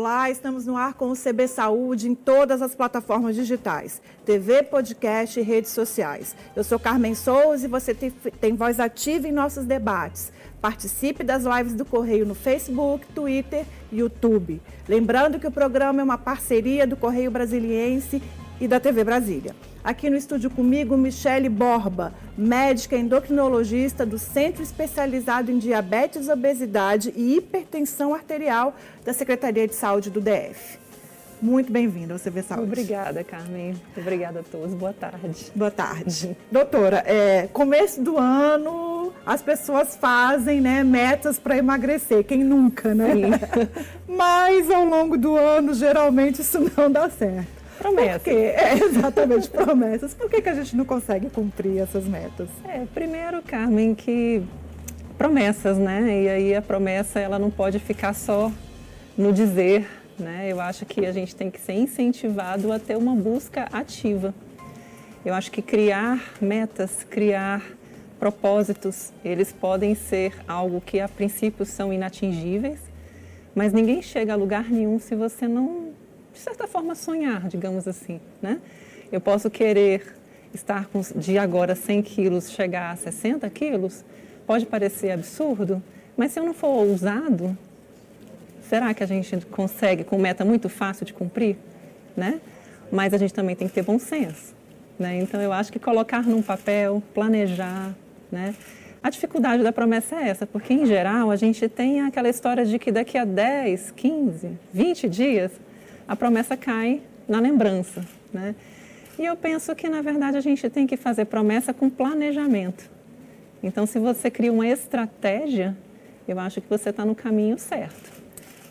Olá, estamos no ar com o CB Saúde em todas as plataformas digitais, TV, podcast e redes sociais. Eu sou Carmen Souza e você tem, tem voz ativa em nossos debates. Participe das lives do Correio no Facebook, Twitter e YouTube. Lembrando que o programa é uma parceria do Correio Brasiliense e da TV Brasília. Aqui no estúdio comigo, Michele Borba, médica endocrinologista do Centro Especializado em Diabetes, Obesidade e Hipertensão Arterial da Secretaria de Saúde do DF. Muito bem-vinda ao CV Saúde. Obrigada, Carmen. Obrigada a todos. Boa tarde. Boa tarde. Doutora, é, começo do ano, as pessoas fazem né, metas para emagrecer. Quem nunca, né? Mas ao longo do ano, geralmente, isso não dá certo. Promessas. É, exatamente, promessas. Por que, que a gente não consegue cumprir essas metas? É, primeiro, Carmen, que promessas, né? E aí a promessa, ela não pode ficar só no dizer, né? Eu acho que a gente tem que ser incentivado a ter uma busca ativa. Eu acho que criar metas, criar propósitos, eles podem ser algo que a princípio são inatingíveis, mas ninguém chega a lugar nenhum se você não de certa forma, sonhar, digamos assim, né? Eu posso querer estar com, de agora 100 quilos, chegar a 60 quilos, pode parecer absurdo, mas se eu não for ousado, será que a gente consegue com meta muito fácil de cumprir, né? Mas a gente também tem que ter bom senso, né? Então eu acho que colocar num papel, planejar, né? A dificuldade da promessa é essa, porque em geral a gente tem aquela história de que daqui a 10, 15, 20 dias a promessa cai na lembrança, né? E eu penso que, na verdade, a gente tem que fazer promessa com planejamento. Então, se você cria uma estratégia, eu acho que você está no caminho certo.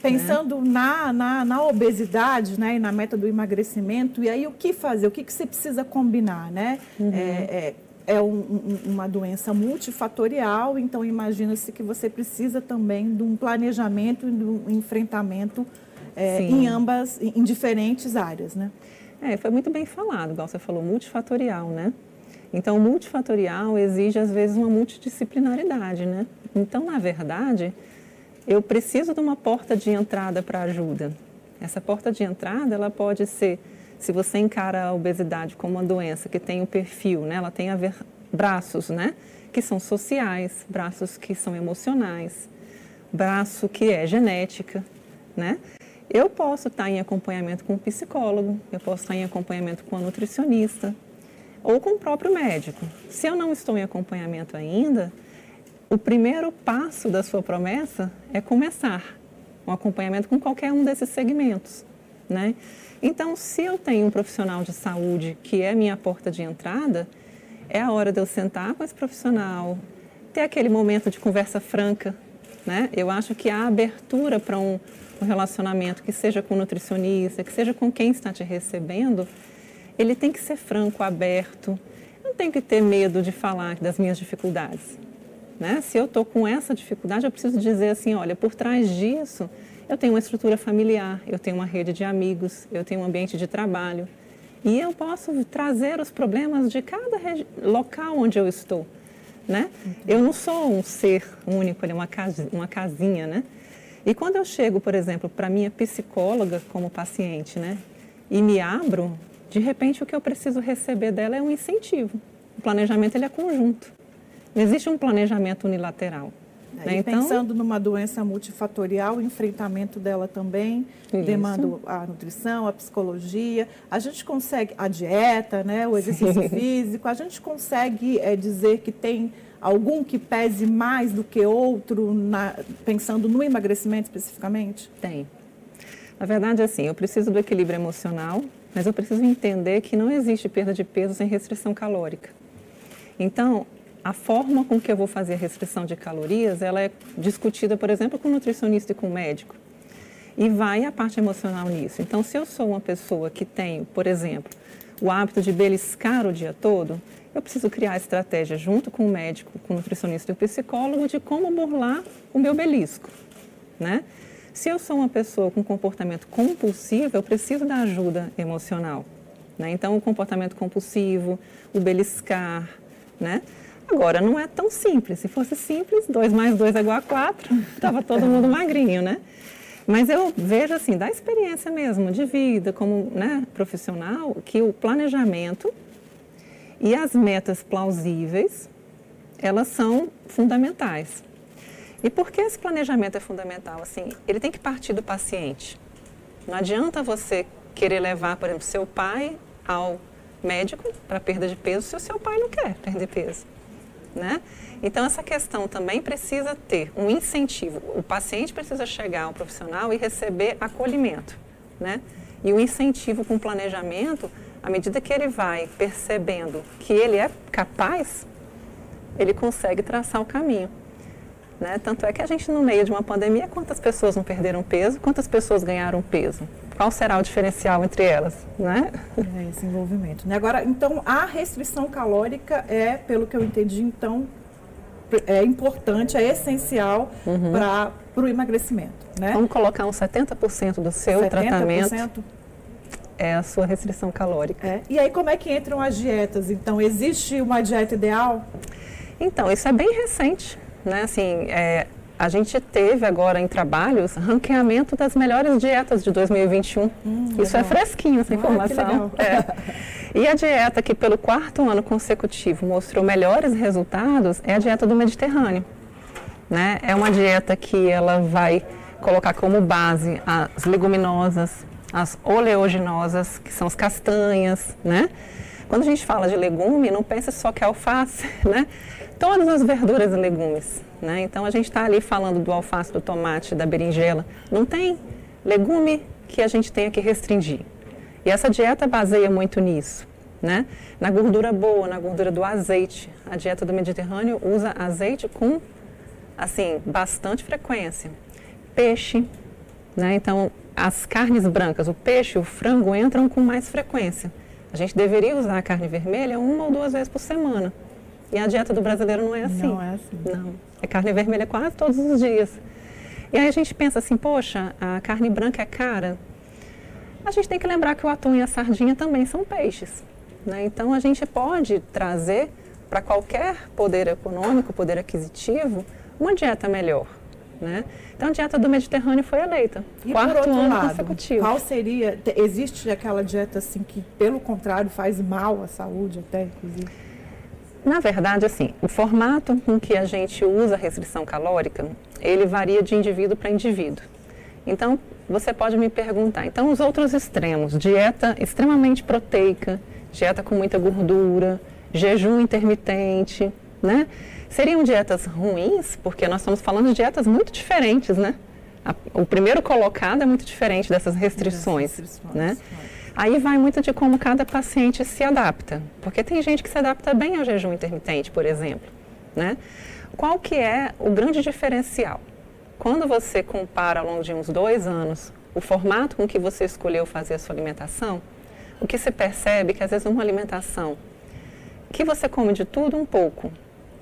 Pensando né? na, na, na, obesidade né, e na meta do emagrecimento, e aí o que fazer? O que, que você precisa combinar? Né? Uhum. É, é, é um, uma doença multifatorial, então imagina-se que você precisa também de um planejamento e de um enfrentamento é, em ambas, em diferentes áreas, né? É, foi muito bem falado, igual você falou, multifatorial, né? Então, multifatorial exige, às vezes, uma multidisciplinaridade, né? Então, na verdade, eu preciso de uma porta de entrada para ajuda. Essa porta de entrada, ela pode ser, se você encara a obesidade como uma doença que tem o um perfil, né? Ela tem a ver braços, né? Que são sociais, braços que são emocionais, braço que é genética, né? Eu posso estar em acompanhamento com um psicólogo, eu posso estar em acompanhamento com a nutricionista ou com o próprio médico. Se eu não estou em acompanhamento ainda, o primeiro passo da sua promessa é começar um acompanhamento com qualquer um desses segmentos, né? Então, se eu tenho um profissional de saúde que é minha porta de entrada, é a hora de eu sentar com esse profissional, ter aquele momento de conversa franca, né? Eu acho que a abertura para um, um relacionamento, que seja com o nutricionista, que seja com quem está te recebendo, ele tem que ser franco, aberto. Eu não tenho que ter medo de falar das minhas dificuldades. Né? Se eu estou com essa dificuldade, eu preciso dizer assim, olha, por trás disso, eu tenho uma estrutura familiar, eu tenho uma rede de amigos, eu tenho um ambiente de trabalho. E eu posso trazer os problemas de cada local onde eu estou. Né? Eu não sou um ser único, uma, casa, uma casinha, né? E quando eu chego, por exemplo, para minha psicóloga como paciente, né, e me abro, de repente o que eu preciso receber dela é um incentivo. O planejamento ele é conjunto. Não existe um planejamento unilateral. Né? Então, pensando numa doença multifatorial, o enfrentamento dela também isso. demanda a nutrição, a psicologia. A gente consegue, a dieta, né, o exercício físico, a gente consegue é, dizer que tem algum que pese mais do que outro, na, pensando no emagrecimento especificamente? Tem. Na verdade, assim, eu preciso do equilíbrio emocional, mas eu preciso entender que não existe perda de peso sem restrição calórica. Então, a forma com que eu vou fazer a restrição de calorias, ela é discutida, por exemplo, com o nutricionista e com o médico. E vai a parte emocional nisso. Então, se eu sou uma pessoa que tem, por exemplo, o hábito de beliscar o dia todo, eu preciso criar estratégia junto com o médico, com o nutricionista e o psicólogo de como burlar o meu belisco, né? Se eu sou uma pessoa com comportamento compulsivo, eu preciso da ajuda emocional, né? Então, o comportamento compulsivo, o beliscar, né? Agora, não é tão simples. Se fosse simples, 2 mais 2 é igual a 4, estava todo mundo magrinho, né? Mas eu vejo assim, da experiência mesmo, de vida, como né, profissional, que o planejamento e as metas plausíveis, elas são fundamentais. E por que esse planejamento é fundamental? Assim, ele tem que partir do paciente. Não adianta você querer levar, por exemplo, seu pai ao médico para perda de peso se o seu pai não quer perder peso, né? Então essa questão também precisa ter um incentivo. O paciente precisa chegar ao profissional e receber acolhimento, né? E o incentivo com planejamento, à medida que ele vai percebendo que ele é capaz, ele consegue traçar o caminho. Né? Tanto é que a gente, no meio de uma pandemia, quantas pessoas não perderam peso, quantas pessoas ganharam peso? Qual será o diferencial entre elas? Né? É esse envolvimento. Né? Agora, então, a restrição calórica é, pelo que eu entendi, então, é importante, é essencial uhum. para o emagrecimento. Né? Vamos colocar uns 70% do seu 70%? tratamento é a sua restrição calórica. É. E aí, como é que entram as dietas? Então, existe uma dieta ideal? Então, isso é bem recente né? Assim, é, a gente teve agora em trabalhos ranqueamento das melhores dietas de 2021. Hum, Isso é fresquinho, essa ah, informação. É. E a dieta que pelo quarto ano consecutivo mostrou melhores resultados é a dieta do Mediterrâneo. Né? É uma dieta que ela vai colocar como base as leguminosas, as oleaginosas, que são as castanhas, né? Quando a gente fala de legume, não pense só que é alface, né? Todas as verduras e legumes. Né? Então a gente está ali falando do alface, do tomate, da berinjela. Não tem legume que a gente tenha que restringir. E essa dieta baseia muito nisso. Né? Na gordura boa, na gordura do azeite. A dieta do Mediterrâneo usa azeite com assim bastante frequência. Peixe, né? Então as carnes brancas, o peixe, o frango entram com mais frequência. A gente deveria usar a carne vermelha uma ou duas vezes por semana. E a dieta do brasileiro não é assim. Não é assim. Não. É carne vermelha quase todos os dias. E aí a gente pensa assim, poxa, a carne branca é cara. A gente tem que lembrar que o atum e a sardinha também são peixes. Né? Então a gente pode trazer para qualquer poder econômico, poder aquisitivo, uma dieta melhor. Né? Então a dieta do Mediterrâneo foi eleita. E quarto ano lado, consecutivo. Qual seria? Existe aquela dieta assim que, pelo contrário, faz mal à saúde até, inclusive? Na verdade, assim, o formato com que a gente usa a restrição calórica, ele varia de indivíduo para indivíduo. Então, você pode me perguntar, então os outros extremos, dieta extremamente proteica, dieta com muita gordura, jejum intermitente, né? Seriam dietas ruins, porque nós estamos falando de dietas muito diferentes, né? O primeiro colocado é muito diferente dessas restrições, restrições né? Aí vai muito de como cada paciente se adapta, porque tem gente que se adapta bem ao jejum intermitente, por exemplo, né? Qual que é o grande diferencial? Quando você compara ao longo de uns dois anos o formato com que você escolheu fazer a sua alimentação, o que se percebe é que às vezes uma alimentação que você come de tudo um pouco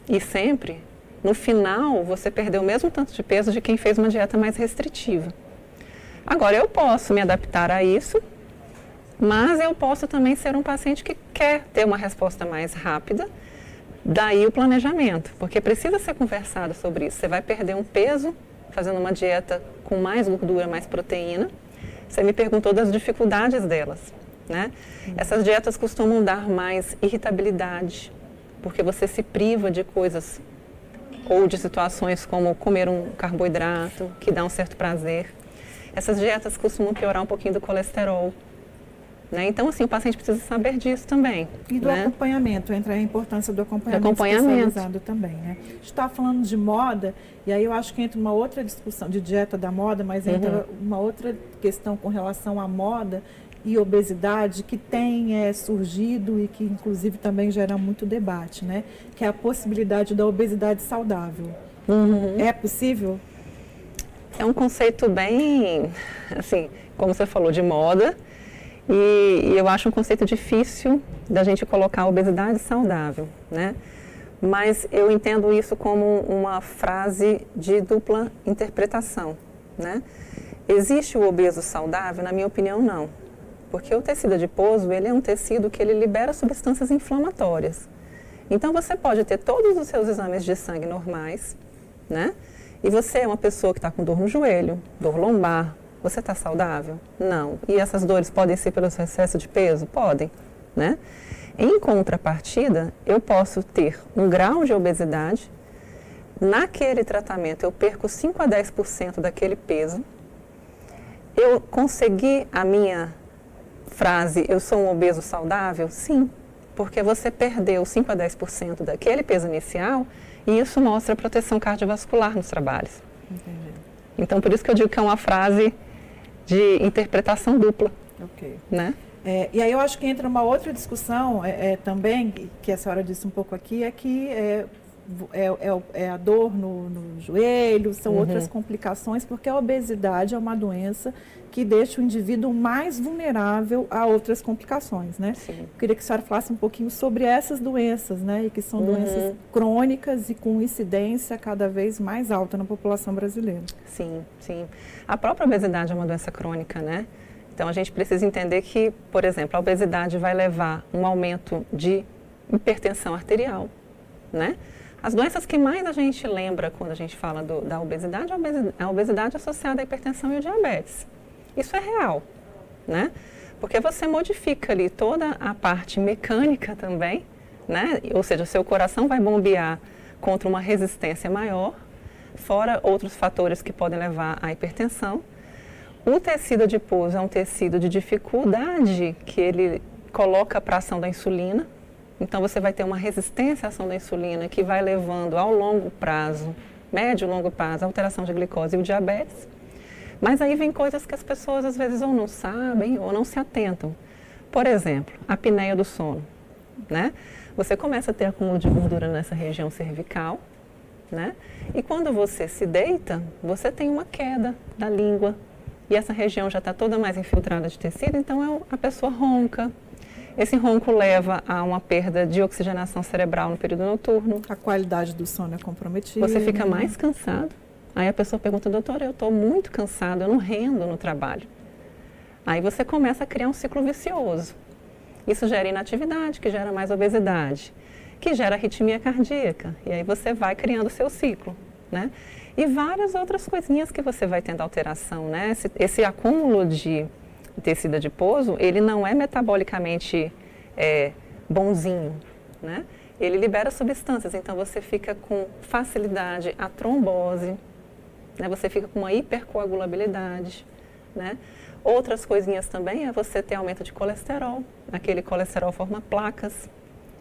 e sempre, no final você perdeu o mesmo tanto de peso de quem fez uma dieta mais restritiva. Agora eu posso me adaptar a isso mas eu posso também ser um paciente que quer ter uma resposta mais rápida, daí o planejamento, porque precisa ser conversado sobre isso. Você vai perder um peso fazendo uma dieta com mais gordura, mais proteína. Você me perguntou das dificuldades delas, né? Essas dietas costumam dar mais irritabilidade, porque você se priva de coisas ou de situações como comer um carboidrato, que dá um certo prazer. Essas dietas costumam piorar um pouquinho do colesterol, né? Então, assim, o paciente precisa saber disso também. E do né? acompanhamento, entra a importância do acompanhamento, do acompanhamento. especializado também. Né? A gente está falando de moda, e aí eu acho que entra uma outra discussão de dieta da moda, mas entra uhum. uma outra questão com relação à moda e obesidade que tem é, surgido e que inclusive também gera muito debate, né? Que é a possibilidade da obesidade saudável. Uhum. É possível? É um conceito bem, assim, como você falou, de moda, e, e, eu acho um conceito difícil da gente colocar obesidade saudável, né? Mas eu entendo isso como uma frase de dupla interpretação, né? Existe o obeso saudável? Na minha opinião, não. Porque o tecido adiposo, ele é um tecido que ele libera substâncias inflamatórias. Então, você pode ter todos os seus exames de sangue normais, né? E você é uma pessoa que está com dor no joelho, dor lombar, Você está saudável? Não. E essas dores podem ser pelo excesso de peso? Podem, né? Em contrapartida, eu posso ter um grau de obesidade, naquele tratamento eu perco 5 a 10% daquele peso, eu consegui a minha frase, eu sou um obeso saudável? Sim, porque você perdeu 5 a 10% daquele peso inicial e isso mostra proteção cardiovascular nos trabalhos. Entendi. Então, por isso que eu digo que é uma frase de interpretação dupla. Ok. Né? É, e aí eu acho que entra uma outra discussão é, é, também, que a senhora disse um pouco aqui, é que é, é, é, é, a dor no, no joelho, são uhum. outras complicações, porque a obesidade é uma doença que deixa o indivíduo mais vulnerável a outras complicações, né? Sim. Eu queria que a senhora falasse um pouquinho sobre essas doenças, né? E que são uhum. doenças crônicas e com incidência cada vez mais alta na população brasileira. Sim, sim. A própria obesidade é uma doença crônica, né? Então a gente precisa entender que, por exemplo, a obesidade vai levar um aumento de hipertensão arterial, né? As doenças que mais a gente lembra quando a gente fala do, da obesidade, é a obesidade associada à hipertensão e ao diabetes. Isso é real, né? Porque você modifica ali toda a parte mecânica também, né? Ou seja, seu coração vai bombear contra uma resistência maior, fora outros fatores que podem levar à hipertensão. O tecido adiposo é um tecido de dificuldade que ele coloca para a ação da insulina, então você vai ter uma resistência à ação da insulina que vai levando ao longo prazo, médio e longo prazo, alteração de glicose e o diabetes. Mas aí vem coisas que as pessoas às vezes ou não sabem ou não se atentam. Por exemplo, a apneia do sono, né? Você começa a ter acúmulo de gordura nessa região cervical, né? E quando você se deita, você tem uma queda da língua e essa região já está toda mais infiltrada de tecido, então é a pessoa ronca, esse ronco leva a uma perda de oxigenação cerebral no período noturno. A qualidade do sono é comprometida. Você fica mais cansado. Aí a pessoa pergunta, doutora, eu estou muito cansado, eu não rendo no trabalho. Aí você começa a criar um ciclo vicioso. Isso gera inatividade, que gera mais obesidade, que gera arritmia cardíaca. E aí você vai criando o seu ciclo, né? E várias outras coisinhas que você vai tendo alteração, né? Esse, esse acúmulo de tecido adiposo, ele não é metabolicamente é, bonzinho, né? Ele libera substâncias, então você fica com facilidade a trombose, né? Você fica com uma hipercoagulabilidade, né? Outras coisinhas também é você ter aumento de colesterol, aquele colesterol forma placas.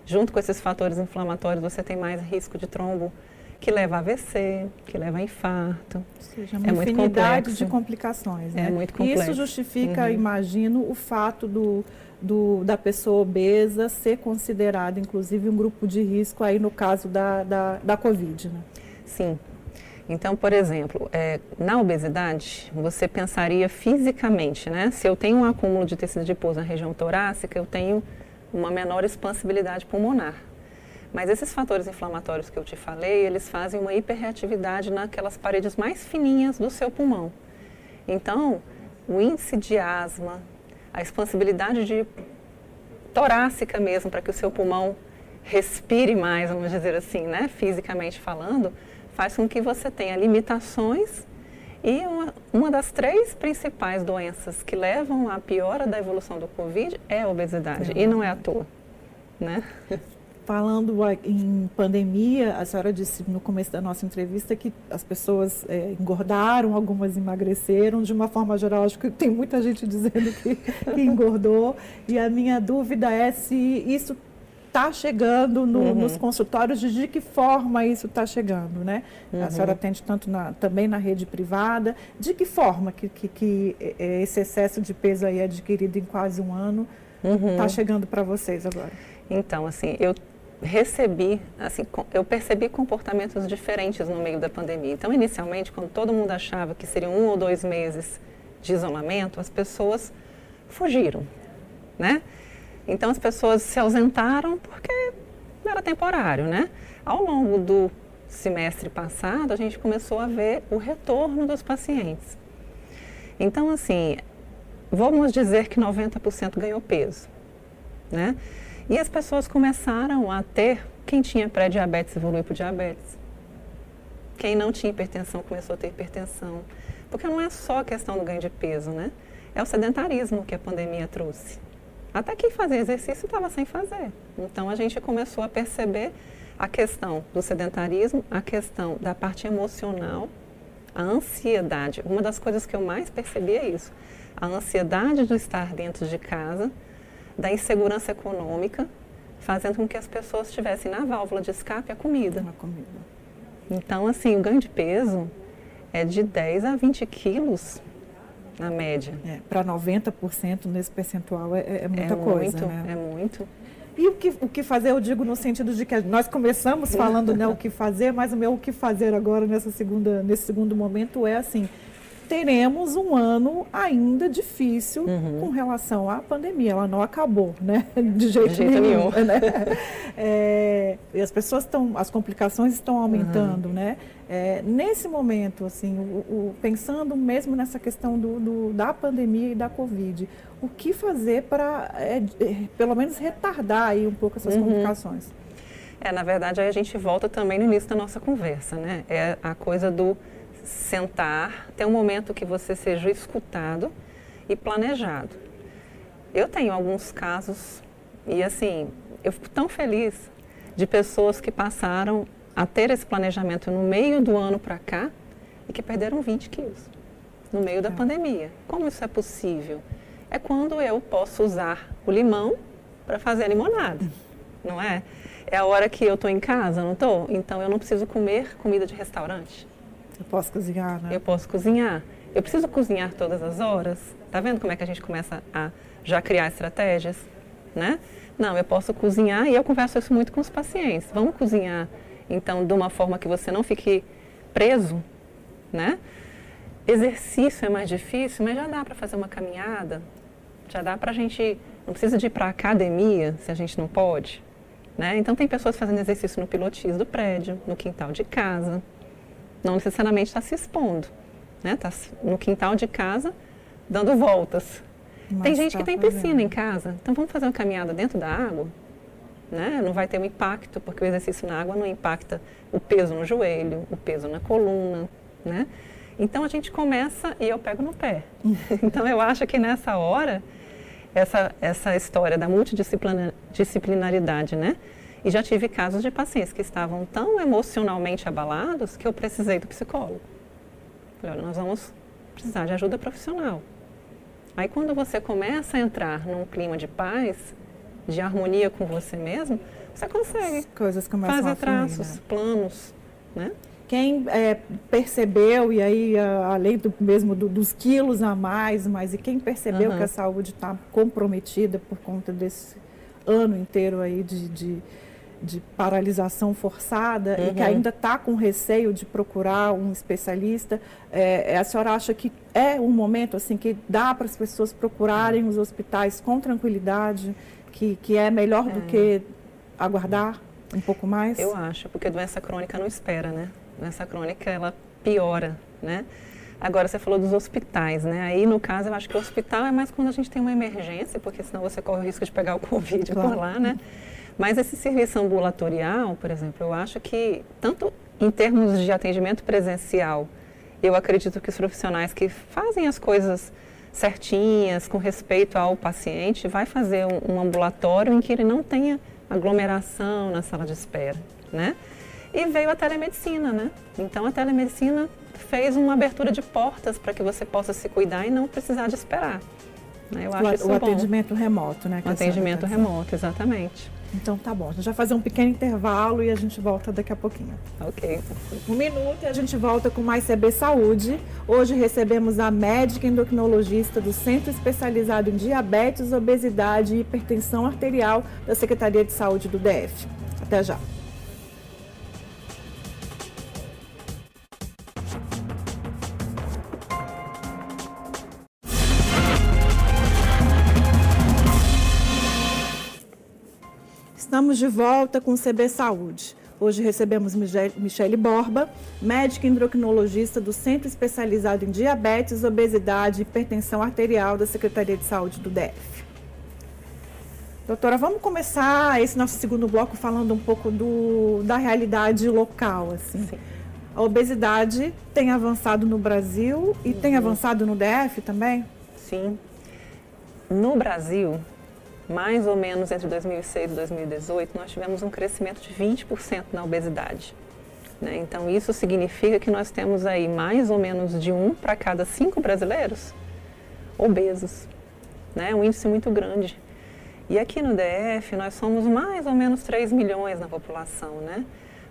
Junto com esses fatores inflamatórios, você tem mais risco de trombo que leva a AVC, que leva a infarto. Ou seja, uma é infinidade de complicações. Né? É muito complexo. Isso justifica, uhum. imagino, o fato do, do, da pessoa obesa ser considerada, inclusive, um grupo de risco aí no caso da, da, da Covid. Né? Sim. Então, por exemplo, é, na obesidade, você pensaria fisicamente, né? Se eu tenho um acúmulo de tecido adiposo na região torácica, eu tenho uma menor expansibilidade pulmonar. Mas esses fatores inflamatórios que eu te falei, eles fazem uma hiperreatividade naquelas paredes mais fininhas do seu pulmão. Então, o índice de asma, a expansibilidade de torácica mesmo, para que o seu pulmão respire mais, vamos dizer assim, né, fisicamente falando, faz com que você tenha limitações e uma, uma, das três principais doenças que levam à piora da evolução do Covid é a obesidade, é. e não é à toa, né? Falando em pandemia, a senhora disse no começo da nossa entrevista que as pessoas é, engordaram, algumas emagreceram. De uma forma geral, acho que tem muita gente dizendo que, que engordou. E a minha dúvida é se isso está chegando no, uhum. nos consultórios, de, de que forma isso está chegando, né? Uhum. A senhora atende tanto na, também na rede privada. De que forma que, que, que é, esse excesso de peso aí adquirido em quase um ano está uhum. chegando para vocês agora? Então, assim, eu recebi, assim, eu percebi comportamentos diferentes no meio da pandemia. Então, inicialmente, quando todo mundo achava que seriam um ou dois meses de isolamento, as pessoas fugiram, né? Então, as pessoas se ausentaram porque era temporário, né? Ao longo do semestre passado, a gente começou a ver o retorno dos pacientes. Então, assim, vamos dizer que 90% ganhou peso, né? E as pessoas começaram a ter, quem tinha pré-diabetes evoluiu para diabetes. Quem não tinha hipertensão começou a ter hipertensão. Porque não é só a questão do ganho de peso, né? É o sedentarismo que a pandemia trouxe. Até quem fazia exercício estava sem fazer. Então a gente começou a perceber a questão do sedentarismo, a questão da parte emocional, a ansiedade. Uma das coisas que eu mais percebi é isso. A ansiedade de estar dentro de casa, da insegurança econômica, fazendo com que as pessoas tivessem na válvula de escape a comida. A comida. Então, assim, o ganho de peso é de 10 a 20 quilos na média. É, Para 90% nesse percentual é, é muita é coisa, muito, né? É muito. E o que, o que fazer, eu digo no sentido de que nós começamos falando né, o que fazer, mas o meu o que fazer agora nessa segunda, nesse segundo momento é assim, teremos um ano ainda difícil uhum. com relação à pandemia. Ela não acabou, né? De jeito, De jeito nenhum. Né? É, e as pessoas estão, as complicações estão aumentando, uhum. né? É, nesse momento, assim, o, o, pensando mesmo nessa questão do, do, da pandemia e da Covid, o que fazer para, é, é, pelo menos, retardar aí um pouco essas uhum. complicações? É, na verdade, aí a gente volta também no início da nossa conversa, né? É a coisa do sentar, ter um momento que você seja escutado e planejado. Eu tenho alguns casos, e assim, eu fico tão feliz de pessoas que passaram a ter esse planejamento no meio do ano para cá e que perderam 20 quilos no meio da é. pandemia. Como isso é possível? É quando eu posso usar o limão para fazer limonada, não é? É a hora que eu estou em casa, não estou? Então eu não preciso comer comida de restaurante. Eu posso cozinhar, né? Eu posso cozinhar. Eu preciso cozinhar todas as horas. Tá vendo como é que a gente começa a já criar estratégias, né? Não, eu posso cozinhar e eu converso isso muito com os pacientes. Vamos cozinhar, então, de uma forma que você não fique preso, né? Exercício é mais difícil, mas já dá para fazer uma caminhada, já dá para a gente, não precisa de ir para academia se a gente não pode, né? Então tem pessoas fazendo exercício no pilotis do prédio, no quintal de casa, não necessariamente está se expondo, né? Está no quintal de casa dando voltas. Mas tem gente tá que tem fazendo. piscina em casa, então vamos fazer uma caminhada dentro da água, né? Não vai ter um impacto, porque o exercício na água não impacta o peso no joelho, o peso na coluna, né? Então a gente começa e eu pego no pé. então eu acho que nessa hora, essa, essa história da multidisciplinaridade, né? E já tive casos de pacientes que estavam tão emocionalmente abalados que eu precisei do psicólogo. Falei, olha, nós vamos precisar de ajuda profissional. Aí quando você começa a entrar num clima de paz, de harmonia com você mesmo, você consegue As coisas começam fazer a traços, né? planos, né? Quem é, percebeu, e aí além do mesmo do, dos quilos a mais, mas e quem percebeu uhum. que a saúde está comprometida por conta desse ano inteiro aí de, de de paralisação forçada uhum. e que uhum. ainda está com receio de procurar um especialista, é, é, a senhora acha que é um momento assim que dá para as pessoas procurarem os hospitais com tranquilidade, que, que é melhor é. do que aguardar um pouco mais? Eu acho, porque doença crônica não espera, né? Doença crônica ela piora, né? Agora você falou dos hospitais, né? Aí no caso eu acho que o hospital é mais quando a gente tem uma emergência, porque senão você corre o risco de pegar o Covid claro. por lá, né? Mas esse serviço ambulatorial, por exemplo, eu acho que, tanto em termos de atendimento presencial, eu acredito que os profissionais que fazem as coisas certinhas, com respeito ao paciente, vai fazer um, um ambulatório em que ele não tenha aglomeração na sala de espera, né? E veio a telemedicina, né? Então a telemedicina fez uma abertura de portas para que você possa se cuidar e não precisar de esperar. Né? Eu acho o, isso o atendimento remoto, né? O atendimento remoto, exatamente. Então tá bom, a gente vai fazer um pequeno intervalo e a gente volta daqui a pouquinho. Ok. Um minuto e a gente volta com mais CB Saúde. Hoje recebemos a médica endocrinologista do Centro Especializado em Diabetes, Obesidade e Hipertensão Arterial da Secretaria de Saúde do DF. Até já. Estamos de volta com o CB Saúde. Hoje recebemos Michele Borba, médica endocrinologista do Centro Especializado em Diabetes, Obesidade e Hipertensão Arterial da Secretaria de Saúde do DF. Doutora, vamos começar esse nosso segundo bloco falando um pouco do, da realidade local. Assim. Sim. a obesidade tem avançado no Brasil e uhum. tem avançado no DF também? Sim. No Brasil, mais ou menos entre 2006 e 2018, nós tivemos um crescimento de 20% na obesidade. Né? Então, isso significa que nós temos aí mais ou menos de um para cada cinco brasileiros obesos. Né? Um índice muito grande. E aqui no DF, nós somos mais ou menos 3 milhões na população. Né?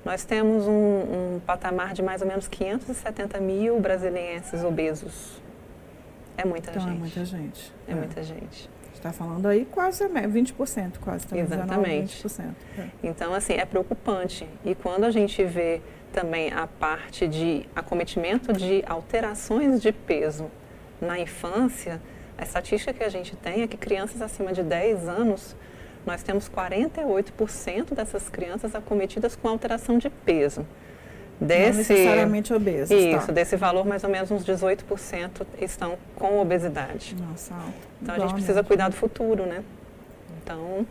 Nós temos um, um, patamar de mais ou menos 570 mil brasileiros obesos. É muita então, gente. É muita gente. É, é. muita gente. Está falando aí quase 20%, quase. Tá Exatamente. 20%. É. Então, assim, é preocupante. E quando a gente vê também a parte de acometimento de alterações de peso na infância, a estatística que a gente tem é que crianças acima de 10 anos nós temos 48% dessas crianças acometidas com alteração de peso. Desse, Não necessariamente obesos. Tá. Isso, tá. desse valor, mais ou menos uns 18% estão com obesidade. Nossa, alto. Então, a gente precisa cuidar do futuro, né? Então,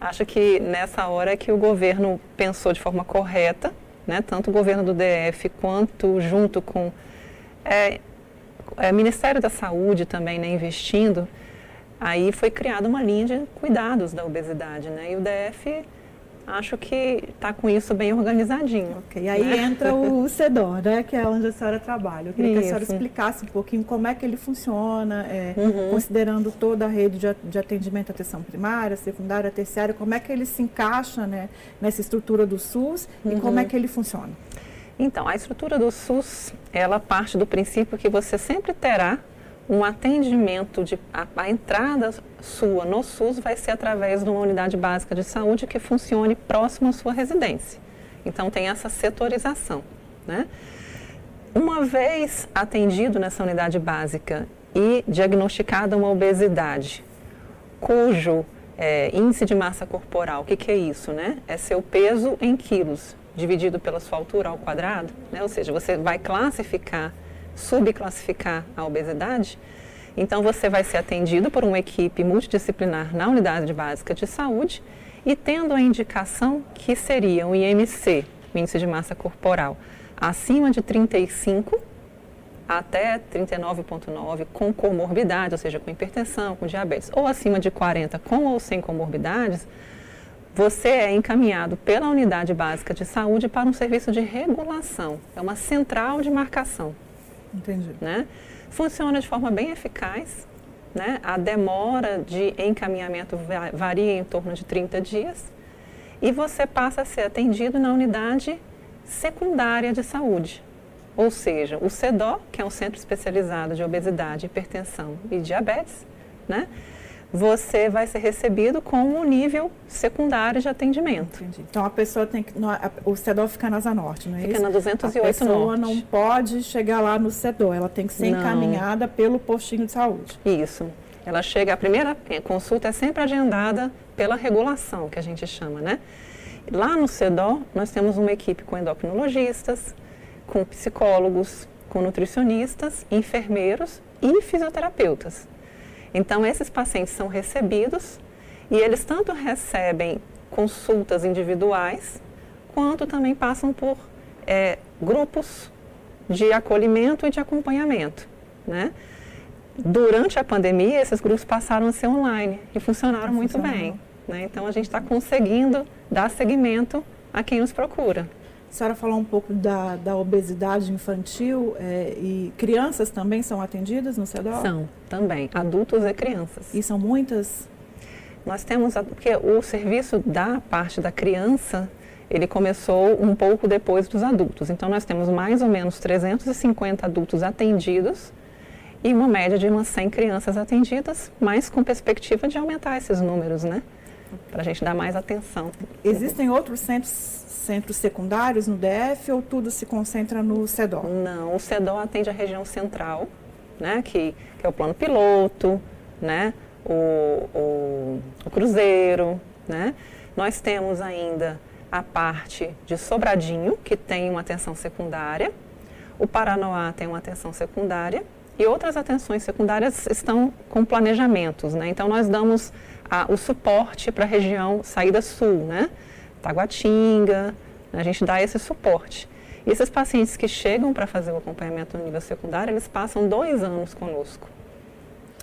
acho que nessa hora é que o governo pensou de forma correta, né? tanto o governo do DF quanto junto com é, é, Ministério da Saúde também, né, investindo, Aí foi criada uma linha de cuidados da obesidade, né? E o DF acho que está com isso bem organizadinho. E aí né? entra o CEDOR, né, que é onde a senhora trabalha. Eu queria isso. que a senhora explicasse um pouquinho como é que ele funciona, é, uhum. considerando toda a rede de, de atendimento à atenção primária, secundária, terciária, como é que ele se encaixa né, nessa estrutura do SUS uhum. e como é que ele funciona. Então, a estrutura do SUS, ela parte do princípio que você sempre terá um atendimento de a, a, entrada sua no SUS vai ser através de uma unidade básica de saúde que funcione próximo à sua residência. Então tem essa setorização, né? Uma vez atendido nessa unidade básica e diagnosticada uma obesidade, cujo é, índice de massa corporal, o que, que é isso, né? É seu peso em quilos dividido pela sua altura ao quadrado, né? Ou seja, você vai classificar subclassificar a obesidade, então você vai ser atendido por uma equipe multidisciplinar na unidade básica de saúde e tendo a indicação que seria o IMC, o índice de massa corporal, acima de 35 até 39,9 com comorbidade, ou seja, com hipertensão, com diabetes, ou acima de 40 com ou sem comorbidades, você é encaminhado pela unidade básica de saúde para um serviço de regulação, é uma central de marcação. Entendi. Né? Funciona de forma bem eficaz. Né? A demora de encaminhamento varia em torno de 30 dias. E você passa a ser atendido na unidade secundária de saúde. Ou seja, o CEDO, que é um centro especializado de obesidade, hipertensão e diabetes, né? Você vai ser recebido com um nível secundário de atendimento. Entendi. Então a pessoa tem que. O CEDOR fica na Asa Norte, não é fica isso? Fica na 208 A pessoa Norte. não pode chegar lá no CEDOR, ela tem que ser não. encaminhada pelo postinho de saúde. Isso. Ela chega, a primeira consulta é sempre agendada pela regulação, que a gente chama, né? Lá no CEDOR, nós temos uma equipe com endocrinologistas, com psicólogos, com nutricionistas, enfermeiros e fisioterapeutas. Então, esses pacientes são recebidos e eles tanto recebem consultas individuais, quanto também passam por é, grupos de acolhimento e de acompanhamento. Né? Durante a pandemia, esses grupos passaram a ser online e funcionaram muito bem. Né? Então, a gente está conseguindo dar seguimento a quem nos procura. A senhora falou um pouco da, da obesidade infantil é, e crianças também são atendidas no CEDOR? São, também, adultos e crianças. E são muitas? Nós temos, porque o serviço da parte da criança, ele começou um pouco depois dos adultos. Então, nós temos mais ou menos 350 adultos atendidos e uma média de umas 100 crianças atendidas, mas com perspectiva de aumentar esses números, né? Para a gente dar mais atenção. Existem outros centros centros secundários no DF ou tudo se concentra no CEDOR? Não, o CEDOR atende a região central, né, que, que é o plano piloto, né, o, o, o Cruzeiro, né. Nós temos ainda a parte de Sobradinho, que tem uma atenção secundária, o Paranoá tem uma atenção secundária e outras atenções secundárias estão com planejamentos, né? Então nós damos a, o suporte para a região saída sul, né? Taguatinga, a gente dá esse suporte. E esses pacientes que chegam para fazer o acompanhamento no nível secundário, eles passam dois anos conosco.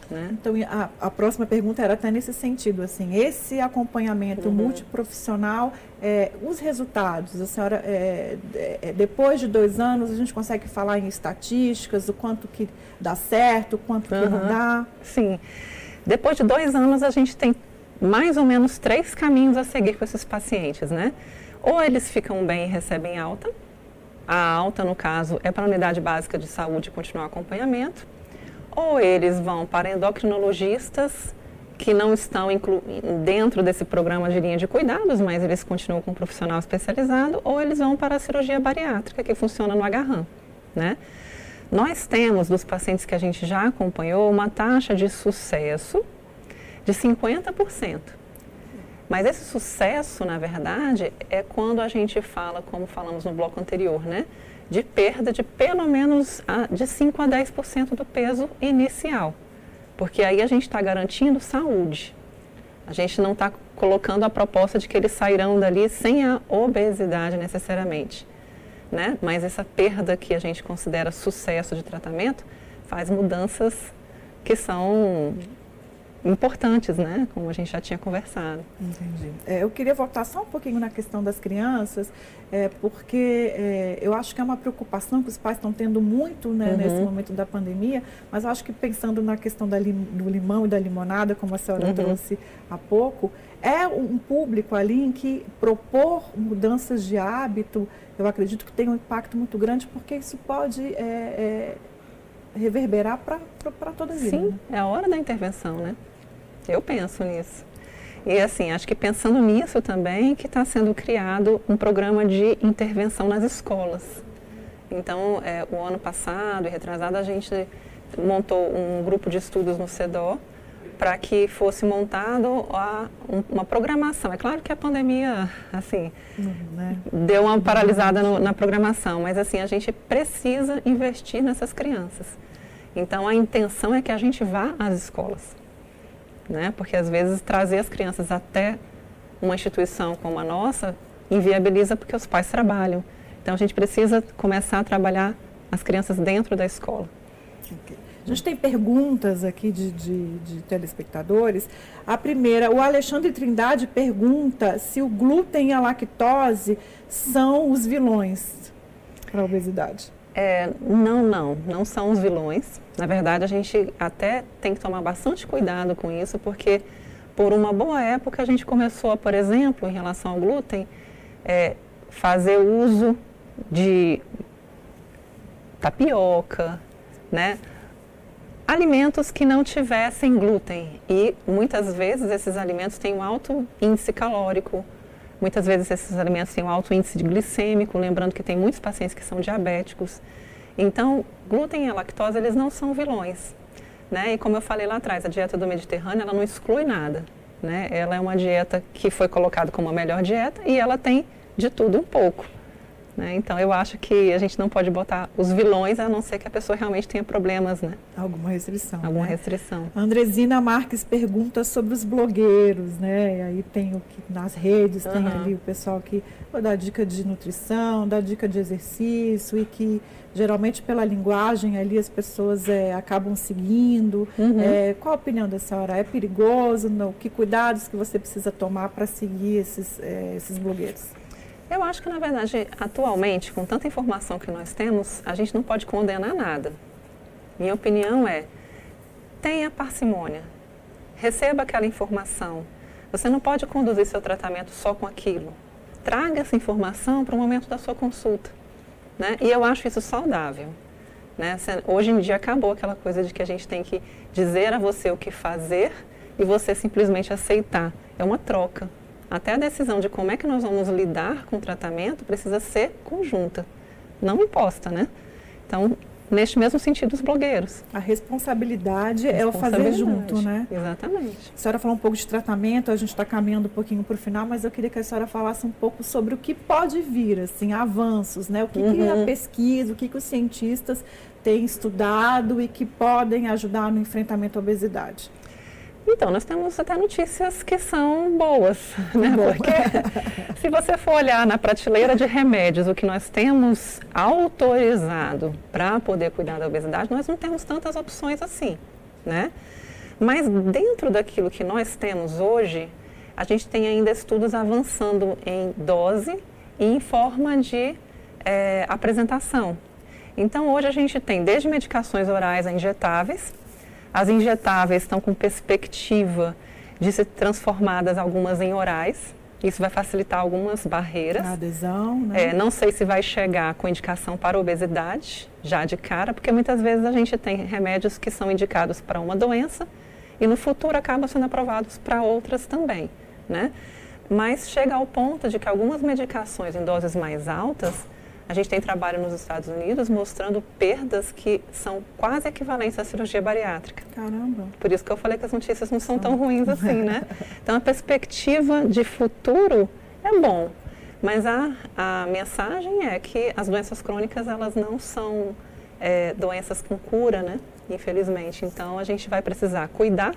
Né? Então, a, a, próxima pergunta era até nesse sentido, assim, esse acompanhamento uhum. multiprofissional, é, os resultados, a senhora, é, é, depois de dois anos, a gente consegue falar em estatísticas, o quanto que dá certo, o quanto uhum. que não dá? Sim. Depois de dois anos, a gente tem mais ou menos três caminhos a seguir com esses pacientes, né? Ou eles ficam bem e recebem alta, a alta, no caso, é para a unidade básica de saúde continuar o acompanhamento, ou eles vão para endocrinologistas que não estão dentro desse programa de linha de cuidados, mas eles continuam com um profissional especializado, ou eles vão para a cirurgia bariátrica, que funciona no agarram, né? Nós temos, dos pacientes que a gente já acompanhou, uma taxa de sucesso de 50%. Mas esse sucesso, na verdade, é quando a gente fala, como falamos no bloco anterior, né? de perda de pelo menos a, de 5 a 10% do peso inicial. Porque aí a gente está garantindo saúde. A gente não está colocando a proposta de que eles sairão dali sem a obesidade necessariamente. Né? Mas essa perda que a gente considera sucesso de tratamento faz mudanças que são importantes, né? Como a gente já tinha conversado. Entendi. É, eu queria voltar só um pouquinho na questão das crianças, é, porque é, eu acho que é uma preocupação que os pais estão tendo muito né, uhum. nesse momento da pandemia, mas eu acho que pensando na questão da do limão e da limonada, como a senhora uhum. trouxe há pouco, é um público ali em que propor mudanças de hábito, eu acredito que tem um impacto muito grande, porque isso pode é, é, reverberar para toda a vida. Sim, né? é a hora da intervenção, né? Eu penso nisso. E assim, acho que pensando nisso também que está sendo criado um programa de intervenção nas escolas. Então, é, o ano passado e retrasado, a gente montou um grupo de estudos no CEDO para que fosse montado a, um, uma programação. É claro que a pandemia, assim, né? deu uma paralisada no, na programação, mas assim, a gente precisa investir nessas crianças. Então, a intenção é que a gente vá às escolas né? Porque às vezes trazer as crianças até uma instituição como a nossa inviabiliza porque os pais trabalham. Então a gente precisa começar a trabalhar as crianças dentro da escola. Okay. A gente tem perguntas aqui de, de, de, telespectadores. A primeira, o Alexandre Trindade pergunta se o glúten e a lactose são os vilões para a obesidade. É, não, não, não são os vilões. Na verdade, a gente até tem que tomar bastante cuidado com isso, porque por uma boa época a gente começou, por exemplo, em relação ao glúten, é, fazer uso de tapioca, né? Alimentos que não tivessem glúten e muitas vezes esses alimentos têm um alto índice calórico, Muitas vezes esses alimentos têm um alto índice de glicêmico, lembrando que tem muitos pacientes que são diabéticos. Então, glúten e lactose, eles não são vilões. Né? E como eu falei lá atrás, a dieta do Mediterrâneo, ela não exclui nada. Né? Ela é uma dieta que foi colocada como a melhor dieta e ela tem de tudo um pouco. Né? Então, eu acho que a gente não pode botar os vilões, a não ser que a pessoa realmente tenha problemas, né? Alguma restrição. Alguma né? restrição. Andresina Marques pergunta sobre os blogueiros, né? E aí tem o que nas redes, uhum. tem ali o pessoal que dá dica de nutrição, dá dica de exercício e que geralmente pela linguagem ali as pessoas é, acabam seguindo. Uhum. É, qual a opinião da senhora? É perigoso? Não? Que cuidados que você precisa tomar para seguir esses, é, esses blogueiros? Eu acho que, na verdade, atualmente, com tanta informação que nós temos, a gente não pode condenar nada. Minha opinião é: tenha parcimônia, receba aquela informação. Você não pode conduzir seu tratamento só com aquilo. Traga essa informação para o momento da sua consulta. Né? E eu acho isso saudável. Né? Hoje em dia acabou aquela coisa de que a gente tem que dizer a você o que fazer e você simplesmente aceitar. É uma troca até a decisão de como é que nós vamos lidar com o tratamento precisa ser conjunta, não imposta, né? Então, neste mesmo sentido, os blogueiros. A responsabilidade, é o fazer junto, né? Exatamente. A senhora falou um pouco de tratamento, a gente está caminhando um pouquinho para o final, mas eu queria que a senhora falasse um pouco sobre o que pode vir, assim, avanços, né? O que, uhum. que a pesquisa, o que, que os cientistas têm estudado e que podem ajudar no enfrentamento à obesidade. Então, nós temos até notícias que são boas, né? Porque se você for olhar na prateleira de remédios, o que nós temos autorizado para poder cuidar da obesidade, nós não temos tantas opções assim, né? Mas dentro daquilo que nós temos hoje, a gente tem ainda estudos avançando em dose e em forma de é, apresentação. Então, hoje a gente tem desde medicações orais a injetáveis, as injetáveis estão com perspectiva de ser transformadas algumas em orais. Isso vai facilitar algumas barreiras. A adesão, né? É, não sei se vai chegar com indicação para obesidade, já de cara, porque muitas vezes a gente tem remédios que são indicados para uma doença e no futuro acabam sendo aprovados para outras também, né? Mas chega ao ponto de que algumas medicações em doses mais altas a gente tem trabalho nos Estados Unidos mostrando perdas que são quase equivalentes à cirurgia bariátrica. Caramba. Por isso que eu falei que as notícias não são tão ruins assim, né? Então a perspectiva de futuro é bom, mas a, a mensagem é que as doenças crônicas elas não são é, doenças com cura, né? Infelizmente. Então a gente vai precisar cuidar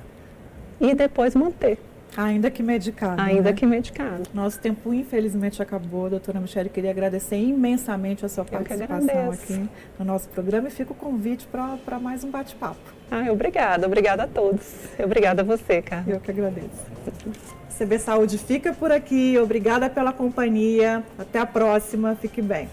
e depois manter. Ainda que medicado. Ainda né? que medicado. Nosso tempo, infelizmente, acabou. Doutora Michele, queria agradecer imensamente a sua participação aqui no nosso programa e fica o convite para mais um bate-papo. Ah, obrigada. Obrigada a todos. Obrigada a você, Carla. Eu que agradeço. CB Saúde fica por aqui. Obrigada pela companhia. Até a próxima. Fique bem.